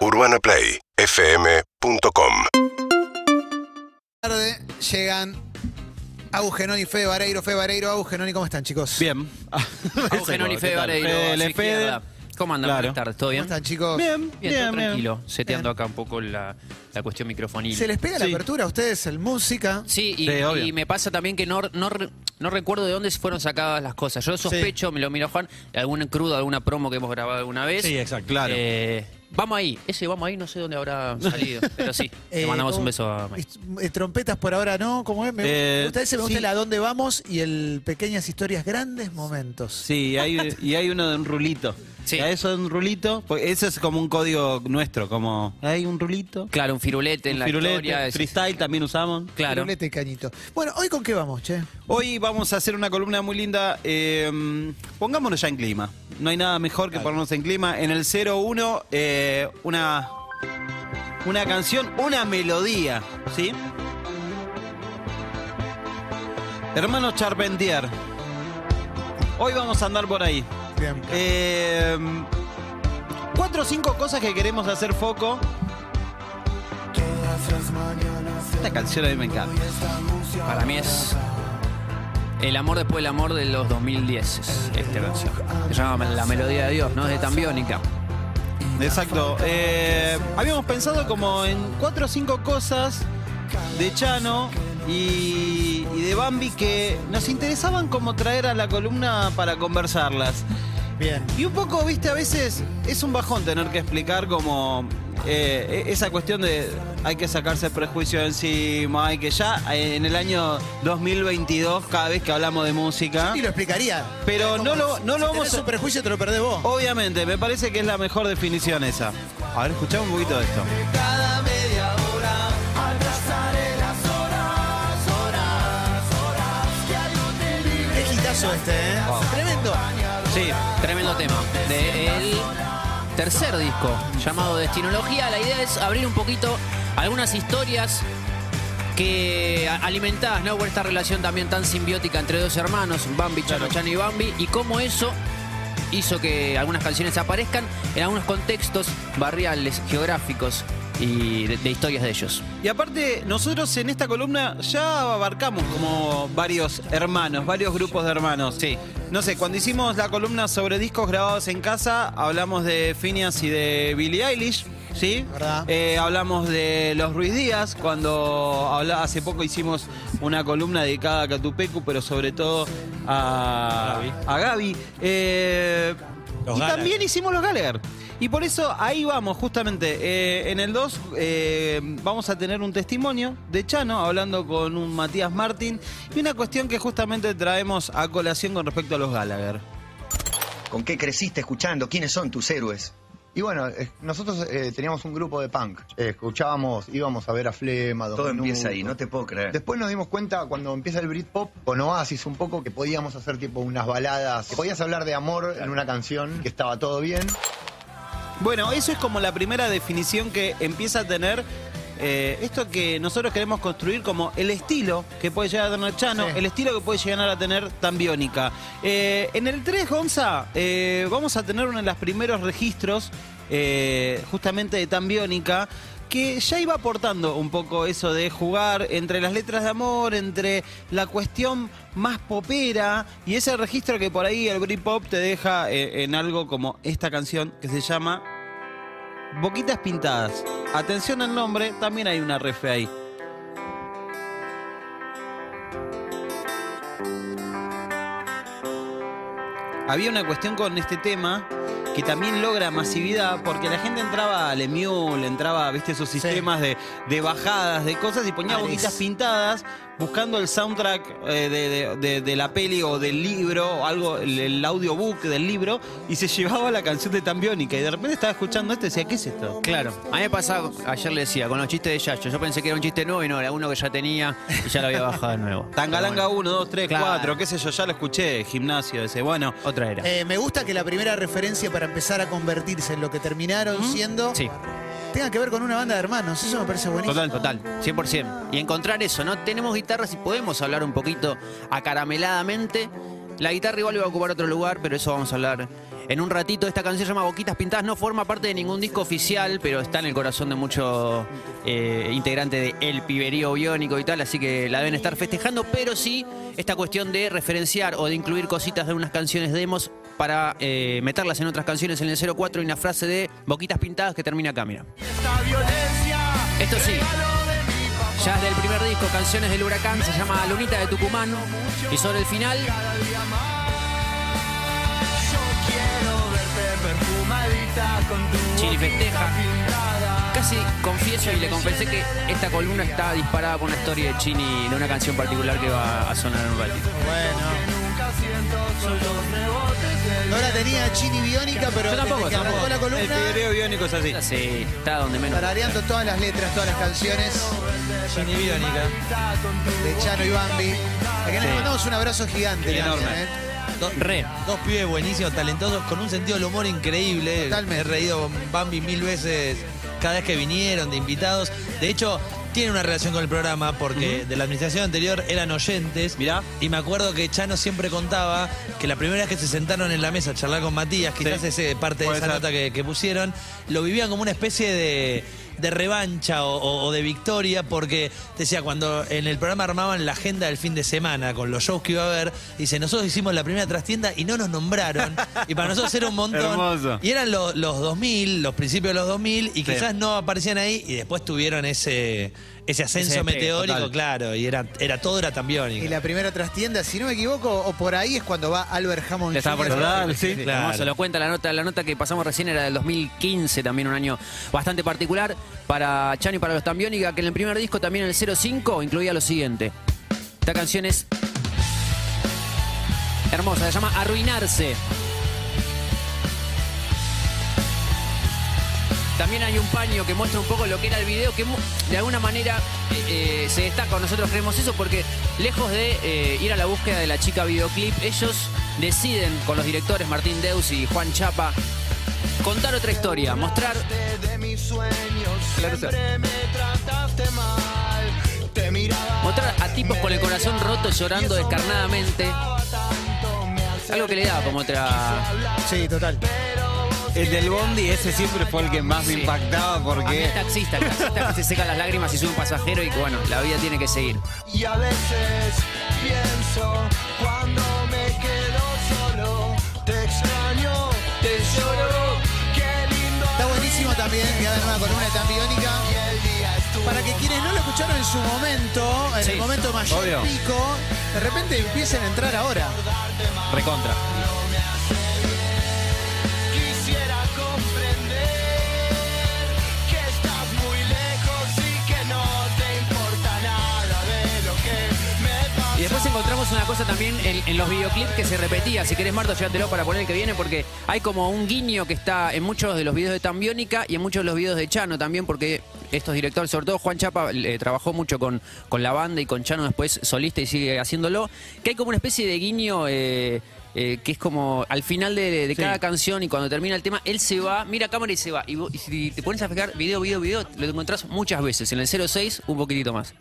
UrbanaPlayFM.com tarde llegan Augenón y Fede Vareiro. Fede Vareiro, Augenón, ¿cómo están, chicos? Bien. Eugenón y Fede Vareiro, Fede. nada. ¿Cómo andan? Claro. Buenas tardes, ¿todo ¿Cómo bien? están, chicos? Bien, Bien, bien, todo bien. tranquilo, seteando acá un poco la, la cuestión microfonil. ¿Se les pega la Sí. apertura a ustedes, el música? Sí, y, Sí, obvio. y me pasa también que no, no, re- no recuerdo de dónde fueron sacadas las cosas. Yo sospecho, me lo miro Juan, de algún crudo, alguna promo que hemos grabado alguna vez. Sí, exacto, claro. Eh, vamos ahí, ese vamos ahí, no sé dónde habrá salido, pero sí, le Eh, mandamos ¿cómo- un beso a Mike. eh, Trompetas por ahora no, ¿cómo es? Me, Eh, me gusta ese, me gusta sí. el a dónde vamos y el pequeñas historias, grandes momentos. Sí, hay, y hay uno de un rulito. Sí. A eso un rulito, porque eso es como un código nuestro, como hay un rulito. Claro, un firulete en la firulete, historia. es- freestyle también usamos. Claro. Pirulete y cañito. Bueno, ¿hoy con qué vamos, che? Hoy vamos a hacer una columna muy linda. eh, pongámonos ya en clima. No hay nada mejor que ponernos en clima. En el 01, eh, una, una canción, una melodía, ¿sí? Hermano Charpentier. Hoy vamos a andar por ahí. Bien. Eh, cuatro o cinco cosas que queremos hacer foco. Esta canción a mí me encanta. Para mí es el amor después del amor de los 2010, es esta canción. Se llama La Melodía de Dios, ¿no? Es de Tambiónica. Exacto. Eh, habíamos pensado como en cuatro o cinco cosas de Chano y, y de Bambi que nos interesaban como traer a la columna para conversarlas. Bien. Y un poco, viste, a veces es un bajón tener que explicar como eh, esa cuestión de hay que sacarse el prejuicio de encima, hay que ya eh, en el año 2022, cada vez que hablamos de música, Y lo explicaría. Pero no lo- no lo si vamos tenés a- un prejuicio te lo perdés vos. obviamente, me parece que es la mejor definición esa. A ver, escuchamos un poquito de esto. Qué hitazo este, ¿eh? Tremendo. Sí, tremendo tema. De el tercer disco llamado Destinología. La idea es abrir un poquito algunas historias que alimentadas ¿no? por esta relación también tan simbiótica entre dos hermanos, Bambi, Chano, Chano y Bambi, y cómo eso hizo que algunas canciones aparezcan en algunos contextos barriales, geográficos y de, de historias de ellos. Y aparte, nosotros en esta columna ya abarcamos como varios hermanos, varios grupos de hermanos. Sí. No sé, cuando hicimos la columna sobre discos grabados en casa, hablamos de Phineas y de Billie Eilish, ¿sí? ¿Verdad? Eh, hablamos de los Ruiz Díaz, cuando habla, hace poco hicimos una columna dedicada a Catupecu, pero sobre todo a Gaby. A Gaby. Eh, y Gallagher. también hicimos los Gallagher. Y por eso ahí vamos, justamente. Eh, en el 2 eh, vamos a tener un testimonio de Chano hablando con un Matías Martín y una cuestión que justamente traemos a colación con respecto a los Gallagher. ¿Con qué creciste escuchando? ¿Quiénes son tus héroes? Y bueno, eh, nosotros eh, teníamos un grupo de punk. Eh, escuchábamos, íbamos a ver a Flema. Todo Minutos. empieza ahí, no te puedo creer. Después nos dimos cuenta cuando empieza el Britpop con Oasis un poco que podíamos hacer tipo unas baladas, que podías hablar de amor en una canción, que estaba todo bien. Bueno, eso es como la primera definición que empieza a tener eh, esto que nosotros queremos construir como el estilo que puede llegar a tener Chano, Sí. el estilo que puede llegar a tener Tambiónica. Eh, en el 3, Gonza, eh, vamos a tener uno de los primeros registros justamente de Tambiónica que ya iba aportando un poco eso de jugar entre las letras de amor, entre la cuestión más popera y ese registro que por ahí el Britpop te deja eh, en algo como esta canción que se llama Boquitas Pintadas. Atención al nombre, también hay una ref ahí. Había una cuestión con este tema que también logra masividad porque la gente entraba al Emule, entraba, viste, esos sistemas de, de bajadas, de cosas y ponía Ares. boquitas pintadas buscando el soundtrack eh, de, de- de- de la peli o del libro o algo, el, el audiobook del libro y se llevaba la canción de Tambiónica y de repente estaba escuchando esto y decía, ¿qué es esto? Claro, a mí me pasaba, ayer le decía, con los chistes de Yacho, yo pensé que era un chiste nuevo y no, era uno que ya tenía y ya lo había bajado de nuevo. Tangalanga 1, 2, 3, Claro. 4, qué sé yo, ya lo escuché, gimnasio ese. Bueno, Otra era. Eh, me gusta que la primera referencia para empezar a convertirse en lo que terminaron siendo Sí, tenga que ver con una banda de hermanos. Eso me parece buenísimo. total, total, 100%. Y encontrar eso, ¿no? Tenemos guitarras y podemos hablar un poquito acarameladamente. La guitarra igual va a ocupar otro lugar, pero eso vamos a hablar en un ratito. Esta canción se llama Boquitas Pintadas, no forma parte de ningún disco oficial, pero está en el corazón de muchos eh, integrantes de El Piberío Biónico y tal, así que la deben estar festejando, pero sí esta cuestión de referenciar o de incluir cositas de unas canciones demos para eh, meterlas en otras canciones en el 04 y una frase de Boquitas Pintadas que termina acá, mira. Esto sí, ya es del primer disco, Canciones del Huracán, se llama Lunita de Tucumán. Y sobre el final, Chini festeja. Casi confieso y le confesé que esta columna está disparada por una historia de Chini de una canción particular que va a sonar en un ratito. No la tenía Chini Biónica, pero Yo tampoco, desde que arrancó tampoco. la El columna, pibereo biónico es así. Sí, está donde menos. tarareando todas las letras, todas las canciones Chini Biónica. de Chano y Bambi. A quienes les mandamos un abrazo gigante. Enorme. también, ¿eh? Do- Re. Dos pibes buenísimos, talentosos, con un sentido del humor increíble. Totalmente. Me he reído con Bambi mil veces cada vez que vinieron de invitados. De hecho, tiene una relación con el programa porque de la administración anterior eran oyentes. Mirá. Y me acuerdo que Chano siempre contaba que la primera vez que se sentaron en la mesa a charlar con Matías, quizás Sí. ese parte de esa ser. nota que, que pusieron, lo vivían como una especie de, de revancha o, o- o de victoria, porque decía, cuando en el programa armaban la agenda del fin de semana con los shows que iba a haber, dice, nosotros hicimos la primera trastienda y no nos nombraron. y para nosotros era un montón. Hermoso. Y eran lo- los 2000, los principios de los 2000, y quizás no aparecían ahí y después tuvieron ese, ese ascenso Ese meteórico, total. claro, y era, era todo era tan biónico. Y la primera trastienda, si no me equivoco, o por ahí es cuando va Albert Hammond. Estaba por eso. Total, sí. Claro. Hermoso, lo cuenta la nota. La nota que pasamos recién era del 2015, también un año bastante particular para Chano y para los Tambiónica, que en el primer disco, también en el 05, incluía lo siguiente. Esta canción es hermosa, se llama Arruinarse. También hay un paño que muestra un poco lo que era el video, que de alguna manera eh, eh, se destaca, nosotros creemos eso, porque lejos de eh, ir a la búsqueda de la chica videoclip, ellos deciden con los directores Martín Deus y Juan Chapa contar otra historia, mostrar mostrar a tipos con el corazón roto llorando descarnadamente. Algo que le daba como otra Sí, total. El del Bondi, ese siempre fue el que más me Sí. impactaba A mí porque. el taxista, el taxista que se seca las lágrimas y sube un pasajero y que bueno, la vida tiene que seguir. Y a veces pienso cuando me quedo solo, te extraño, te lloro, qué lindo. Está buenísimo también que hagan una columna de tan biónica. Para que quienes no lo escucharon en su momento, en Sí, el momento mayor obvio. pico, de repente empiecen a entrar ahora. Recontra. Encontramos una cosa también en, en los videoclips que se repetía. Si querés, Marto, llévatelo para poner el que viene, porque hay como un guiño que está en muchos de los videos de Tambiónica y en muchos de los videos de Chano también, porque estos directores, sobre todo Juan Chapa, eh, trabajó mucho con, con la banda y con Chano después solista y sigue haciéndolo. Que hay como una especie de guiño. eh, eh, que es como al final de, de cada canción y cuando termina el tema, él se va, mira a cámara y se va. Y, vos- y si te pones a fijar video, video, video, lo encontrás muchas veces. En el 06, un poquitito más.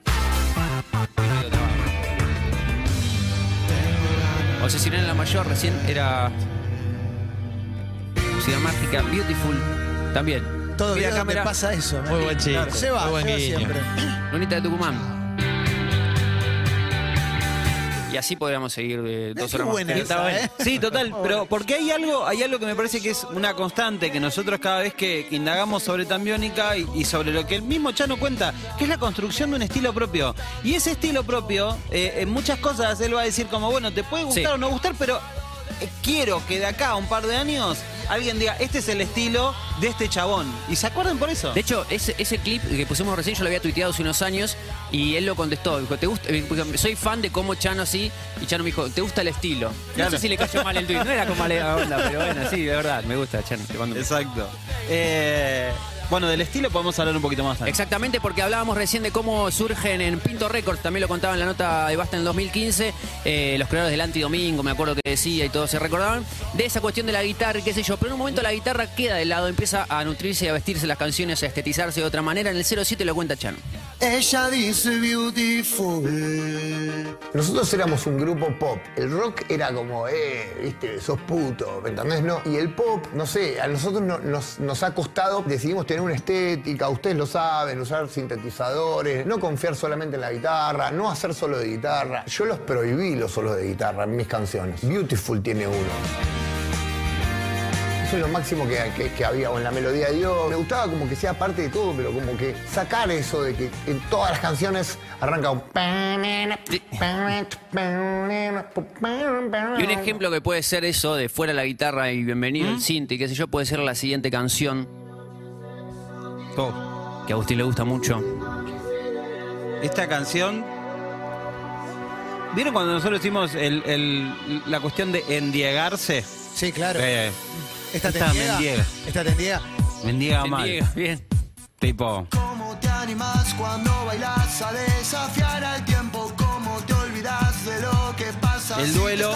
O sea, si no en la mayor, recién era. Ciudad Mágica, Beautiful, también. Todo bien cámara, pasa eso. Muy buen chico, Se va, muy buen se va guiño. siempre. Lunita de Tucumán. Y así podríamos seguir de dos horas más. esa. ¿eh? Sí, total, pero porque hay algo, hay algo que me parece que es una constante, que nosotros cada vez que que indagamos sobre Tambiónica y, y sobre lo que el mismo Chano cuenta, que es la construcción de un estilo propio. Y ese estilo propio, eh, en muchas cosas él va a decir como, bueno, te puede gustar Sí. o no gustar, pero eh, quiero que de acá a un par de años alguien diga, este es el estilo de este chabón. ¿Y se acuerdan por eso? De hecho, ese, ese clip que pusimos recién, yo lo había tuiteado hace unos años y él lo contestó. Dijo, ¿te gusta? eh, Soy fan de cómo Chano así. Y Chano me dijo, ¿te gusta el estilo? Claro. No sé si le cayó mal el tuit. No era con mala onda, pero bueno, sí, de verdad, me gusta Chano. te mando un. Exacto. Eh, bueno, del estilo podemos hablar un poquito más. también. Exactamente, porque hablábamos recién de cómo surgen en Pinto Records, también lo contaba en la nota de Basta en el 2015, eh, los creadores del Antidomingo, me acuerdo que decía y todos se recordaban, de esa cuestión de la guitarra qué sé yo, pero en un momento la guitarra queda de lado, empieza a nutrirse a vestirse las canciones, a estetizarse de otra manera, en el 07 lo cuenta Chano. Ella dice beautiful. Nosotros éramos un grupo pop. El rock era como, eh, viste, sos puto, ¿me entendés? No. Y el pop, no sé, a nosotros no- nos, nos ha costado, decidimos tener una estética, ustedes lo saben, usar sintetizadores, no confiar solamente en la guitarra, no hacer solo de guitarra. Yo los prohibí los solos de guitarra en mis canciones. Beautiful tiene uno. Eso es lo máximo que, que- que había o en la melodía de Dios. Me gustaba como que sea parte de todo, pero como que sacar eso de que en todas las canciones arranca un... Y un ejemplo que puede ser eso de fuera la guitarra y bienvenido ¿Mm? el y qué sé yo, puede ser la siguiente canción Oh, que a Agustín le gusta mucho. Esta canción. ¿Vieron cuando nosotros hicimos el- el- la cuestión de endiegarse? Sí, claro. Eh, Esta esta niega. mendiega. Esta te niega. mendiga mal. Bien, Bien. Tipo. ¿Cómo te animas cuando bailas a desafiar al tiempo? ¿Cómo te olvidas de lo que pasa? El duelo.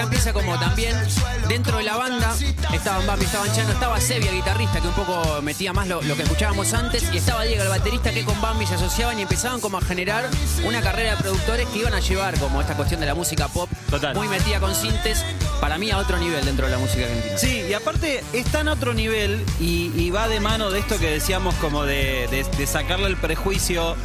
Acá empieza como también del dentro de la ¿Cómo banda estaban Bambi, estaban Chano, estaba Sevia, guitarrista, que un poco metía más lo, lo que escuchábamos antes, y estaba Diego, el baterista, que con Bambi se asociaban y empezaban como a generar una carrera de productores que iban a llevar como esta cuestión de la música pop, Total. muy metida con sintes, para mí a otro nivel dentro de la música argentina. Sí, y aparte está en otro nivel y, y va de mano de esto que decíamos como de, de- de sacarle el prejuicio.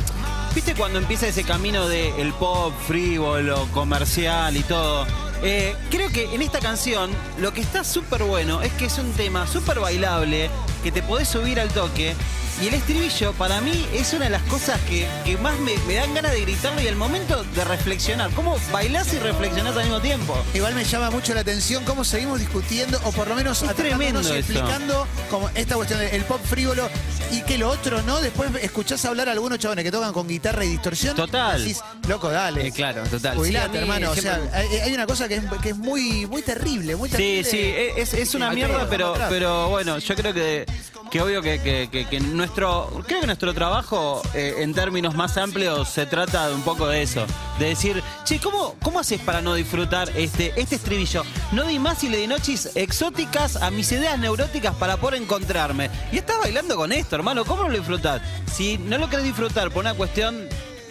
¿Viste cuando empieza ese camino de el pop frívolo, comercial y todo? Eh, creo que en esta canción lo que está súper bueno es que es un tema súper bailable, que te podés subir al toque. Y el estribillo para mí es una de las cosas que, que más me, me dan ganas de gritarlo y el momento de reflexionar. ¿Cómo bailás y reflexionás al mismo tiempo? Igual me llama mucho la atención cómo seguimos discutiendo, o por lo menos eso. explicando como esta cuestión del pop frívolo y que lo otro, ¿no? Después escuchás hablar a algunos chavales que tocan con guitarra y distorsión. Total. y decís, loco, dale. Eh, claro, total. Jubilate, Sí, hermano. O sea, hay, hay una cosa que es, que es muy, muy terrible, muy Sí, terrible. sí, es, es una mierda, pero, pero bueno, yo creo que, que obvio que, que- que- que nuestro, creo que nuestro trabajo eh, en términos más amplios se trata de un poco de eso, de decir, che, ¿cómo, cómo haces para no disfrutar este, este estribillo? No di más y le di noches exóticas a mis ideas neuróticas para poder encontrarme. Y estás bailando con esto, hermano, ¿cómo lo disfrutás? Si no lo querés disfrutar por una cuestión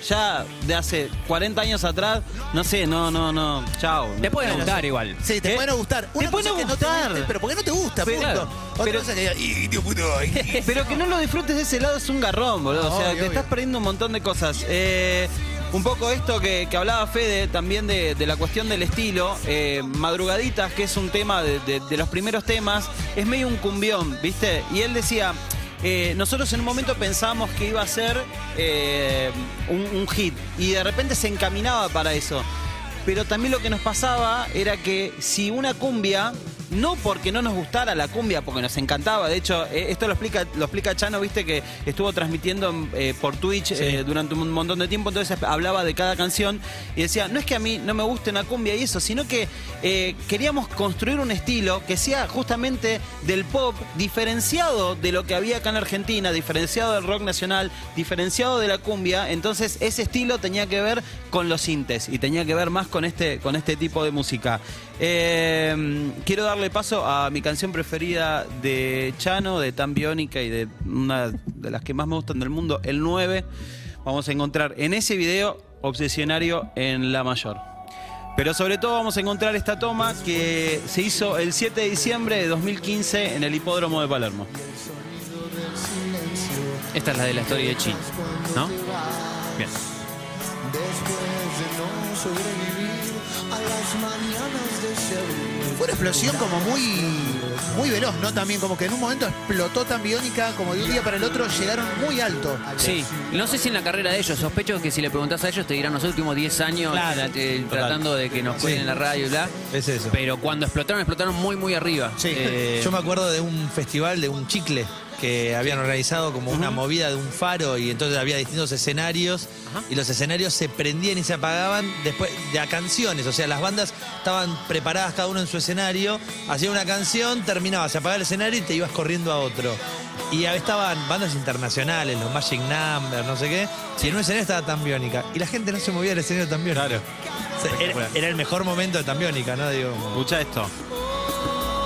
ya de hace 40 años atrás, no sé, no, no, no, chao. Te puede gustar igual. Sí, te ¿Qué? puede no gustar. Te Una puede cosa no que no te gustar. guste, pero ¿por qué no te gusta? Pero- punto. claro, Otra pero- cosa que diga, "Ih, tío puto, ay". Pero que no lo disfrutes de ese lado es un garrón, boludo. o sea, Obvio, te estás obvio. perdiendo un montón de cosas. Eh, un poco esto que, que hablaba Fede también de, de la cuestión del estilo. eh, Madrugaditas, que es un tema de, de- de los primeros temas, es medio un cumbión, ¿viste? Y él decía. Eh, nosotros en un momento pensábamos que iba a ser eh, un, un hit y de repente se encaminaba para eso. Pero también lo que nos pasaba era que si una cumbia, no porque no nos gustara la cumbia, porque nos encantaba, de hecho, eh, esto lo explica, lo explica Chano, viste que estuvo transmitiendo eh, por Twitch eh, durante un montón de tiempo, entonces hablaba de cada canción y decía, no es que a mí no me guste una cumbia y eso, sino que queríamos construir un estilo que sea justamente del pop, diferenciado de lo que había acá en Argentina, diferenciado del rock nacional, diferenciado de la cumbia, entonces ese estilo tenía que ver con los sintes y tenía que ver más con este, con este tipo de música. Quiero darle paso a mi canción preferida de Chano, de Tan Biónica y de una de las que más me gustan del mundo, el 9. Vamos a encontrar en ese video Obsesionario en La Mayor. Pero sobre todo vamos a encontrar esta toma que se hizo el 7 de diciembre de 2015 en el hipódromo de Palermo. Esta es la de la historia de Chin, ¿no? Bien. Fue una explosión como muy, muy veloz, ¿no? También como que en un momento explotó tan biónica, como de un día para el otro llegaron muy alto. Sí, no sé si en la carrera de ellos, sospecho que si le preguntás a ellos te dirán los últimos 10 años Claro, eh, tratando de que nos cuiden en la radio y bla. Es eso. Pero cuando explotaron, explotaron muy, muy arriba. Sí. Eh, Yo me acuerdo de un festival de un chicle que habían organizado como una movida de un faro y entonces había distintos escenarios y los escenarios se prendían y se apagaban después de a canciones, o sea, las bandas estaban preparadas cada uno en su escenario, hacían una canción, terminaba, se apagaba el escenario y te ibas corriendo a otro. Y estaban bandas internacionales, los Magic Number, no sé qué, y en un escenario estaba tan biónica y la gente no se movía del escenario tan biónica. Claro. O sea, era, era el mejor momento de tan biónica, ¿no? Digo, Escucha esto.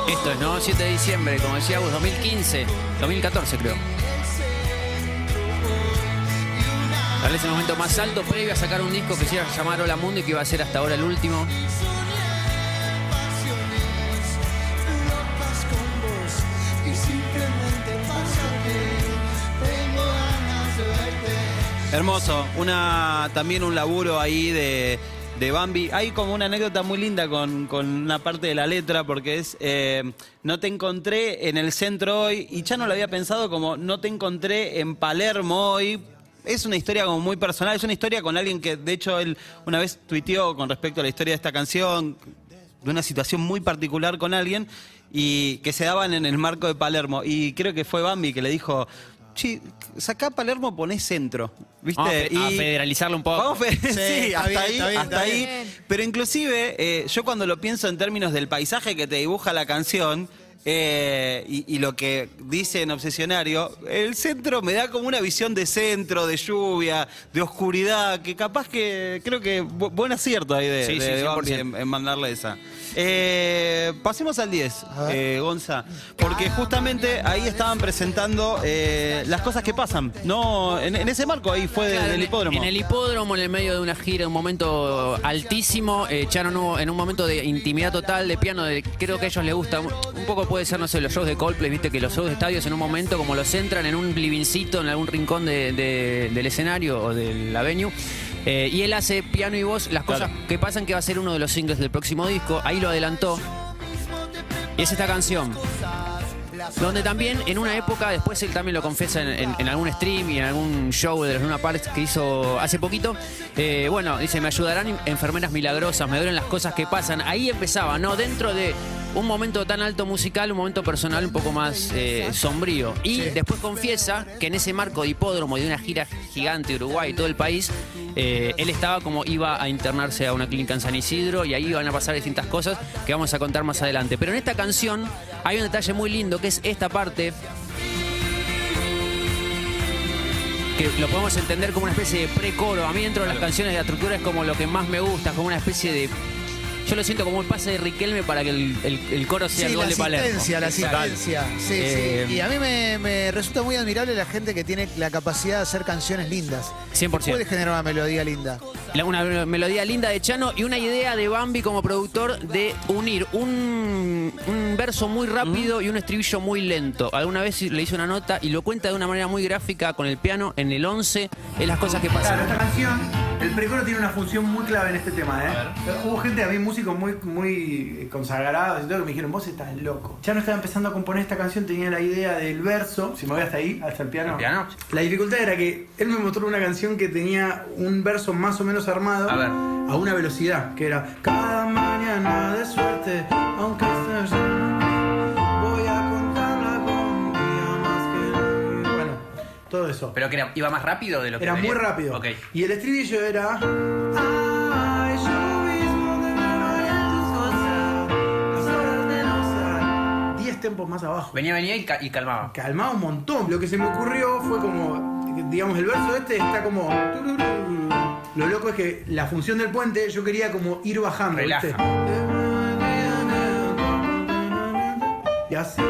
Esto es, ¿no? 7 de diciembre, como decía vos, 2015, 2014 creo. Tal vez el momento más alto previo a sacar un disco que se llamar Hola Mundo y que iba a ser hasta ahora el último. Hermoso. Una, también un laburo ahí de, de Bambi. Hay como una anécdota muy linda con, con una parte de la letra, porque es eh, no te encontré en el centro hoy, y ya no lo había pensado como no te encontré en Palermo hoy. Es una historia como muy personal, es una historia con alguien que de hecho él una vez tuiteó con respecto a la historia de esta canción, de una situación muy particular con alguien y que se daban en el marco de Palermo. Y creo que fue Bambi que le dijo, sí, sacá Palermo, ponés centro. ¿Viste? Vamos a fe- a Y- federalizarlo un poco. Vamos a fe- sí, está hasta bien, ahí, está bien, hasta está ahí. bien. Pero inclusive, eh, yo cuando lo pienso en términos del paisaje que te dibuja la canción, eh, y, y lo que dice en Obsesionario, el centro me da como una visión de centro, de lluvia, de oscuridad, que capaz que creo que bu- buen acierto ahí de, Sí, de- sí, de Bambi 100%. en, en mandarle esa. Eh, pasemos al 10, eh, Gonza, porque justamente ahí estaban presentando eh, las cosas que pasan, ¿no? En, en ese marco ahí fue de- Claro, del en- hipódromo. En el hipódromo, en el medio de una gira, un momento altísimo. eh, Chano no- en un momento de intimidad total, de piano, de, creo que a ellos les gusta. Un poco puede ser, no sé, los shows de Coldplay, viste que los shows de estadios en un momento, como los entran en un livincito, en algún rincón de- de- del escenario o del venue. eh, y él hace piano y voz, las cosas que pasan, que va a ser uno de los singles del próximo disco. Ahí lo adelantó. Y es esta canción. Donde también en una época, después él también lo confiesa en, en- en algún stream y en algún show de los Luna Parks que hizo hace poquito. eh, bueno, dice, me ayudarán enfermeras milagrosas, me duelen las cosas que pasan. Ahí empezaba, ¿no? Dentro de un momento tan alto musical, un momento personal un poco más eh, sombrío. Y después confiesa que en ese marco de hipódromo de una gira gigante Uruguay y todo el país, eh, él estaba como iba a internarse a una clínica en San Isidro y ahí iban a pasar distintas cosas que vamos a contar más adelante. Pero en esta canción hay un detalle muy lindo que es esta parte que lo podemos entender como una especie de precoro. A mí dentro de las canciones de la estructura es como lo que más me gusta, como una especie de... Yo lo siento como el pase de Riquelme para que el, el- el coro sea Sí, el la gol de Palermo. asistencia, la asistencia. Sí, Eh, sí. Y a mí me, me resulta muy admirable la gente que tiene la capacidad de hacer canciones lindas. 100%. Puede generar una melodía linda. La- Una melodía linda de Chano y una idea de Bambi como productor de unir un, un verso muy rápido y un estribillo muy lento. Alguna vez le hice una nota y lo cuenta de una manera muy gráfica con el piano en el 11, es las cosas que Claro, pasan. canción, el precoro tiene una función muy clave en este tema, ¿eh? Hubo gente, había músicos muy, muy consagrados y todo que me dijeron, vos estás loco. Ya no estaba empezando a componer esta canción, tenía la idea del verso, si me voy hasta ahí, hasta el piano. ¿El piano? La dificultad era que él me mostró una canción que tenía un verso más o menos armado A ver. a una velocidad, que era Cada mañana de suerte, aunque estés todo eso. Pero que iba más rápido de lo Era muy rápido. Y el estribillo era. "Ay, yo mismo de memoria tus cosas, las horas de no ser". Diez tempos más abajo. Venía, venía y, calmaba. Calmaba un montón. Lo que se me ocurrió fue como. Digamos, el verso este está como. Lo loco es que la función del puente yo quería como ir bajando. Relaja. ¿viste? Y así.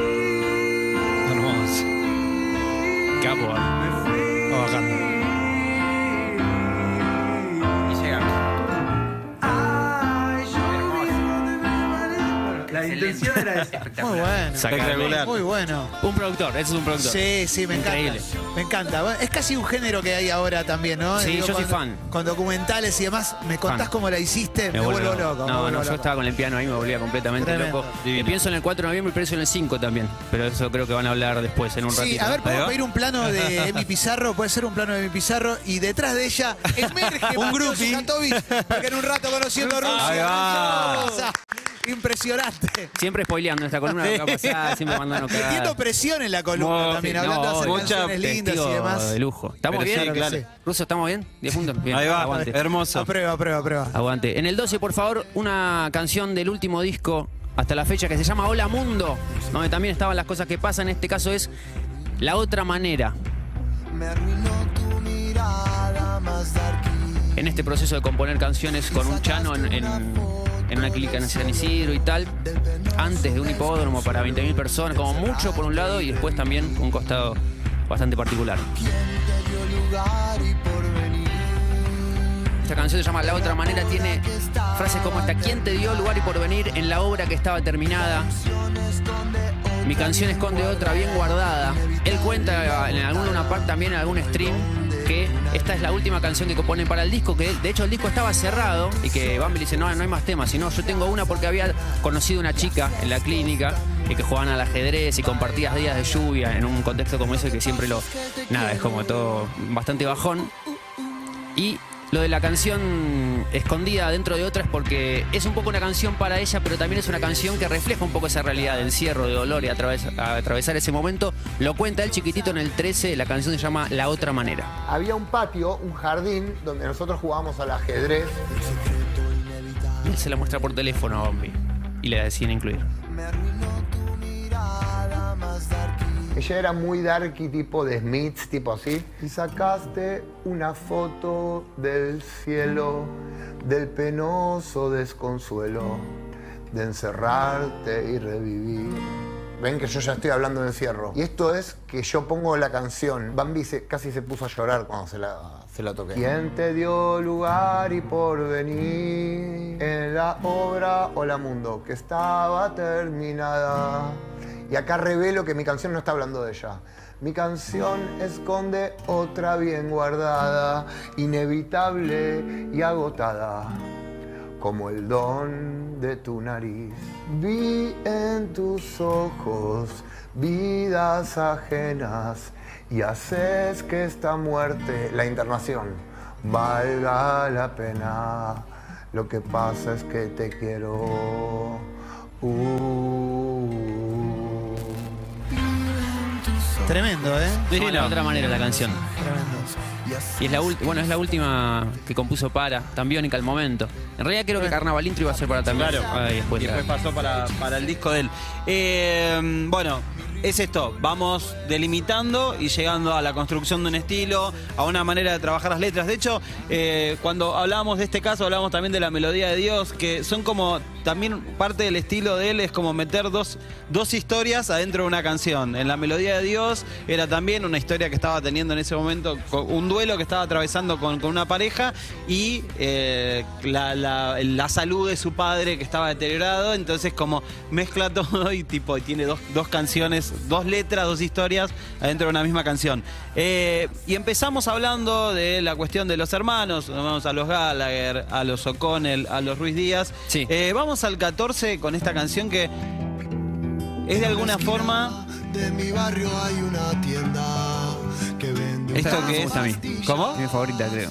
Intención era esa. Muy bueno. Espectacular. Muy bueno. Un productor, ese es un productor. Sí, sí, me Increíble. encanta. Me encanta. Bueno, Es casi un género que hay ahora también, ¿no? Sí, yo soy fan. Con documentales y demás, me contás Fan. cómo la hiciste, me, vuelvo vuelvo loco. me No, vuelvo no, yo estaba con el piano ahí, me volvía completamente Tremendo. loco. Y pienso en el 4 de noviembre y pienso en el 5 también. Pero eso creo que van a hablar después, en un Sí, ratito. a ver, podemos pedir un plano de Emi Pizarro, puede ser un plano de Emi Pizarro, y detrás de ella emerge Un. Zucatovic, porque en un rato conociendo a Rusia. Impresionante. Siempre spoileando esta columna que va a pasar, siempre mandando cagadas. Metiendo presión en la columna No, también, hablando de hacer mucha canciones lindas y Testigo demás. de lujo. ¿Estamos Pero bien? sí, claro. Ruso, ¿estamos bien? 10 puntos. Bien, Ahí va, aguante. hermoso. Aprueba, aprueba, aprueba. Aguante. En el 12, por favor, una canción del último disco hasta la fecha que se llama Hola Mundo, donde también estaban las cosas que pasan. En este caso es La Otra Manera. En este proceso de componer canciones con un chano en, en- en una clínica en San Isidro y tal, antes de un hipódromo para 20.000 personas, como mucho por un lado, y después también un costado bastante particular. Esta canción se llama La Otra Manera, tiene frases como esta, ¿quién te dio lugar y porvenir en la obra que estaba terminada? Mi canción esconde otra bien guardada. Él cuenta en alguna una parte también en algún stream que esta es la última canción que componen para el disco, que de hecho el disco estaba cerrado y que Bambi le dice, no, no hay más temas, sino yo tengo una porque había conocido una chica en la clínica y que jugaban al ajedrez y compartías días de lluvia en un contexto como ese que siempre lo... Nada, es como todo bastante bajón. Y lo de la canción escondida dentro de otra es porque es un poco una canción para ella, pero también es una canción que refleja un poco esa realidad de encierro, de dolor y atraves- atravesar ese momento. Lo cuenta él chiquitito en el 13, la canción se llama La Otra Manera. Había un patio, un jardín, donde nosotros jugábamos al ajedrez. Y él se la muestra por teléfono a Bombi y le deciden incluir. Ella era muy darky, tipo de Smiths, tipo así. Y sacaste una foto del cielo, del penoso desconsuelo, de encerrarte y revivir. Ven que yo ya estoy hablando de encierro. Y esto es que yo pongo la canción. Bambi se- casi se puso a llorar cuando se la, se la toqué. ¿Quién te dio lugar y porvenir en la obra Hola Mundo que estaba terminada? Y acá revelo que mi canción no está hablando de ella. Mi canción esconde otra bien guardada, inevitable y agotada como el don de tu nariz. Vi en tus ojos vidas ajenas y haces que esta muerte, la internación, valga la pena. Lo que pasa es que te quiero. Uh. Tremendo, ¿eh? Sí, la otra manera la canción. Tremendo. Y es la, bueno, es la última que compuso para, tan biónica al momento. En realidad creo que Carnaval Intro iba a ser para también. Claro. Ay, después y la- después pasó para, para el disco de él. Eh, bueno, es esto. Vamos delimitando y llegando a la construcción de un estilo, a una manera de trabajar las letras. De hecho, eh, cuando hablábamos de este caso, hablábamos también de la melodía de Dios, que son como también parte del estilo de él, es como meter dos, dos historias adentro de una canción. En la melodía de Dios era también una historia que estaba teniendo en ese momento, un duelo que estaba atravesando con, con una pareja y eh, la, la- la salud de su padre que estaba deteriorado. Entonces, como mezcla todo y tipo y tiene dos, dos canciones, dos letras, dos historias adentro de una misma canción. Eh, y empezamos hablando de la cuestión de los hermanos, vamos a los Gallagher, a los O'Connell, a los Ruiz Díaz. Sí. Eh, vamos al 14 con esta canción que es de alguna forma De mi barrio hay una tienda que vende esto que es. a mí. ¿Cómo? Es mi favorita, creo.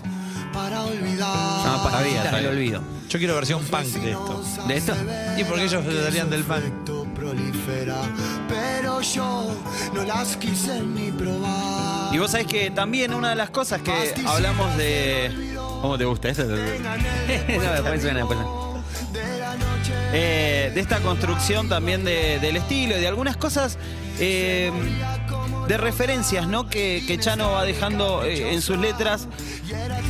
para olvidar. Se llama Pasavidas del Olvido. Yo quiero versión punk de esto. ¿De esto? Y porque ellos se darían del punk. Pero yo no las quise ni probar. Y vos sabés que también una de las cosas que hablamos de. ¿Cómo te gusta? Esto? no, después suena, después suena. Eh, de esta construcción también de- del estilo y de algunas cosas eh, de referencias, ¿no? Que, que Chano va dejando eh, en sus letras.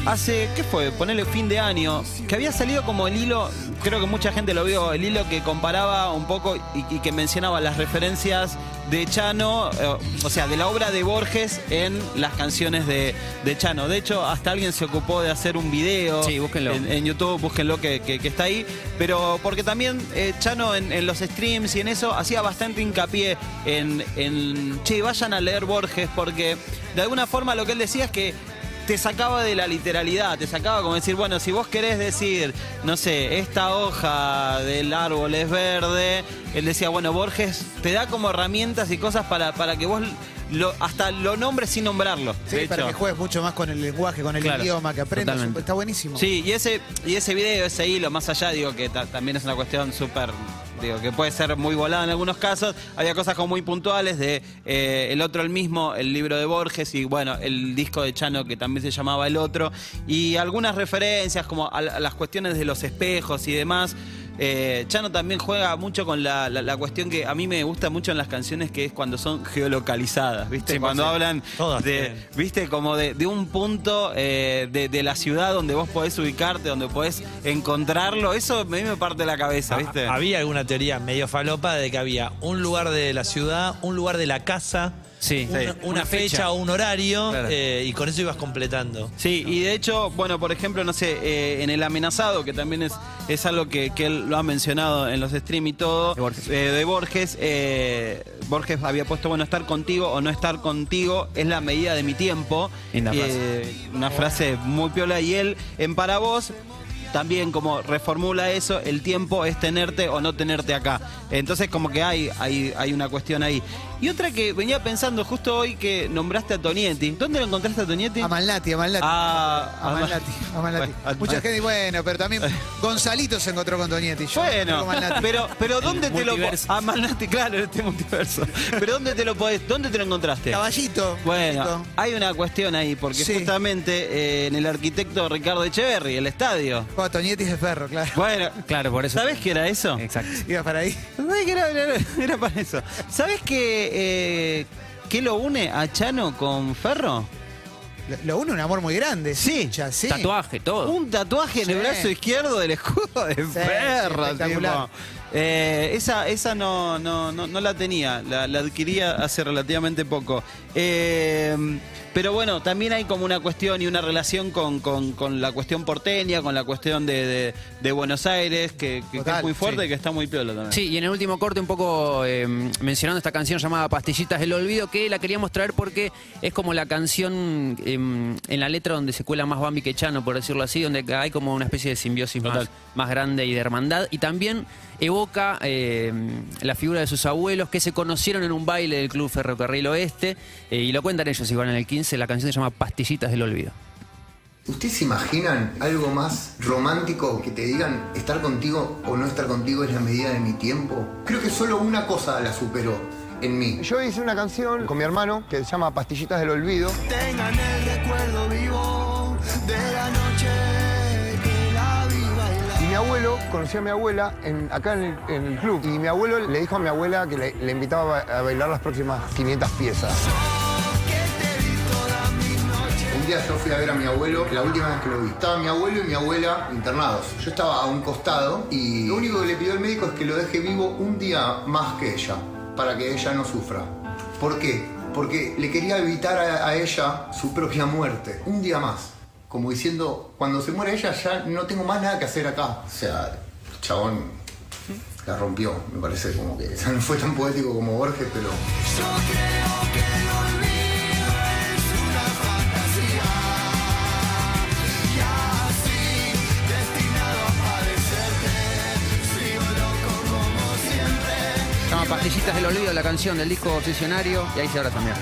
Hace, ¿qué fue? Ponerle fin de año, que había salido como el hilo, creo que mucha gente lo vio, el hilo que comparaba un poco y, y que mencionaba las referencias de Chano, eh, o sea, de la obra de Borges en las canciones de, de Chano. De hecho, hasta alguien se ocupó de hacer un video Sí, búsquenlo. en, en YouTube, búsquenlo que, que- que está ahí. Pero porque también eh, Chano en, en los streams y en eso hacía bastante hincapié en, en, che, vayan a leer Borges, porque de alguna forma lo que él decía es que te sacaba de la literalidad, te sacaba como decir, bueno, si vos querés decir, no sé, esta hoja del árbol es verde, él decía, bueno, Borges te da como herramientas y cosas para, para que vos lo, hasta lo nombres sin nombrarlo. Sí, para hecho. que juegues mucho más con el lenguaje, con el Claro, idioma, que aprendas. totalmente. Está buenísimo. Sí, y ese, y ese video, ese hilo, más allá, digo que ta- también es una cuestión súper, digo, que puede ser muy volada en algunos casos. Había cosas como muy puntuales de eh, el otro el mismo, el libro de Borges y bueno, el disco de Chano que también se llamaba El Otro. Y algunas referencias como a, a las cuestiones de los espejos y demás. Eh, Chano también juega mucho con la, la- la cuestión que a mí me gusta mucho en las canciones, que es cuando son geolocalizadas, ¿viste? Sí, cuando sí. hablan Todas de. ¿viste? Como de, de un punto eh, de, de la ciudad donde vos podés ubicarte, donde podés encontrarlo. Eso a mí me parte la cabeza, ¿viste? Ah, Había alguna teoría medio falopa de que había un lugar de la ciudad, un lugar de la casa, Sí. una, Sí. una Una fecha, fecha. o un horario, Claro. eh, y con eso ibas completando. Sí, y de hecho, bueno, por ejemplo, no sé, eh, en El Amenazado, que también es, es algo que, que él lo ha mencionado en los stream y todo, De Borges. eh, de Borges, eh, Borges había puesto, bueno, estar contigo o no estar contigo es la medida de mi tiempo. Linda Eh, una frase muy piola, y él, en Para Vos, también como reformula eso, el tiempo es tenerte o no tenerte acá. Entonces como que hay, hay, hay una cuestión ahí. Y otra que venía pensando justo hoy que nombraste a Tonietti. ¿Dónde lo encontraste a Tonietti? A Malnati, a Malnati. Ah, A Malnati, a Malnati. Bueno, Mucha gente, bueno, pero también Gonzalito se encontró con Tonietti. Yo Bueno, Malnati. pero, pero ¿dónde te lo multiverso. Ah, Malnati, claro, este multiverso. Pero ¿dónde te lo podés, dónde te lo encontraste? Caballito. Bueno, Caballito. hay una cuestión ahí, porque Sí. justamente eh, en el arquitecto Ricardo Echeverry, el estadio. Oh, Tonietti es de ferro, claro. Bueno, Claro, por eso. ¿sabés qué era eso? Exacto. Iba para ahí. ¿Sabés qué era, era- era para eso? ¿Sabés qué, eh, qué lo une a Chano con Ferro? Lo, lo une un amor muy grande. Sí. sí. Tatuaje, todo. Un tatuaje en el brazo izquierdo del escudo de Ferro. sí, espectacular. tipo. Eh, esa esa no, no, no, no la tenía, la, la adquiría hace relativamente poco. Eh, pero bueno, también hay como una cuestión y una relación con, con- con la cuestión porteña, con la cuestión de, de- de Buenos Aires, que, que- es muy fuerte sí. y que está muy piola también. Sí, y en el último corte un poco eh, mencionando esta canción llamada Pastillitas del Olvido, que la queríamos traer porque es como la canción eh, en la letra donde se cuela más Bambi que Chano, por decirlo así, donde hay como una especie de simbiosis más, más grande y de hermandad. Y también evoca eh, la figura de sus abuelos que se conocieron en un baile del Club Ferrocarril Oeste, eh, y lo cuentan ellos igual en el 15, la canción se llama Pastillitas del Olvido. ¿Ustedes se imaginan algo más romántico que te digan estar contigo o no estar contigo es la medida de mi tiempo? Creo que solo una cosa la superó en mí. Yo hice una canción con mi hermano que se llama Pastillitas del Olvido. Tengan el recuerdo vivo de la noche abuelo, conocí a mi abuela en- acá en el, club. Y mi abuelo le dijo a mi abuela que le, invitaba a bailar las próximas 500 piezas. Un día yo fui a ver a mi abuelo, la última vez que lo vi. Estaba mi abuelo y mi abuela internados. Yo estaba a un costado y lo único que le pidió el médico es que lo deje vivo un día más que ella, para que ella no sufra. ¿Por qué? Porque le quería evitar a ella su propia muerte. Un día más. Como diciendo, cuando se muera ella ya no tengo más nada que hacer acá. O sea, el chabón la rompió. Me parece como que no fue tan poético como Borges, pero... Yo creo que Pastillitas del Olvido, la canción del disco Obsesionario, y ahí se habla también.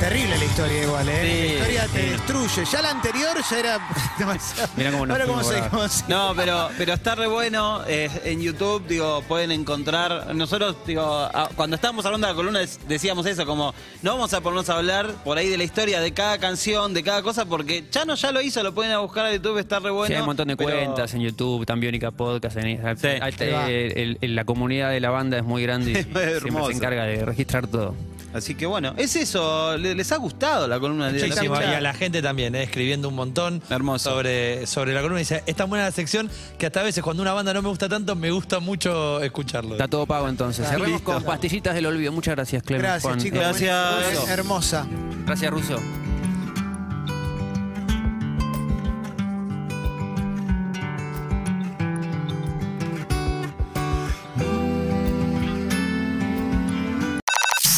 Terrible la historia igual, ¿eh? Sí, la historia te sí. destruye. Ya la anterior ya era demasiado. Mirá cómo nos Ahora cómo se, cómo se- No, pero, pero está re bueno. eh, en YouTube, digo, pueden encontrar. Nosotros, digo, a- cuando estábamos hablando de la columna, decíamos eso, como no vamos a ponernos a hablar por ahí de la historia de cada canción, de cada cosa, porque Chano ya lo hizo, lo pueden a buscar a YouTube, está re bueno. Sí, hay un montón de pero- cuentas en YouTube, Tambiónica Podcast, en Instagram. Sí. Eh, el- el- la comunidad de la banda es muy grande y siempre se encarga de registrar todo. Así que bueno, es eso. le- ¿Les ha gustado la columna de la Muchísimo, fecha? y a la gente también, eh, escribiendo un montón Hermoso. sobre, sobre la columna. Dice, es tan buena la sección que hasta a veces cuando una banda no me gusta tanto, me gusta mucho escucharlo. Está todo pago entonces. Ah, Cerremos listo. con Pastillitas del Olvido. Muchas gracias, Clemen. Gracias, Juan. chicos. Eh, Gracias. Hermosa. gracias, Russo.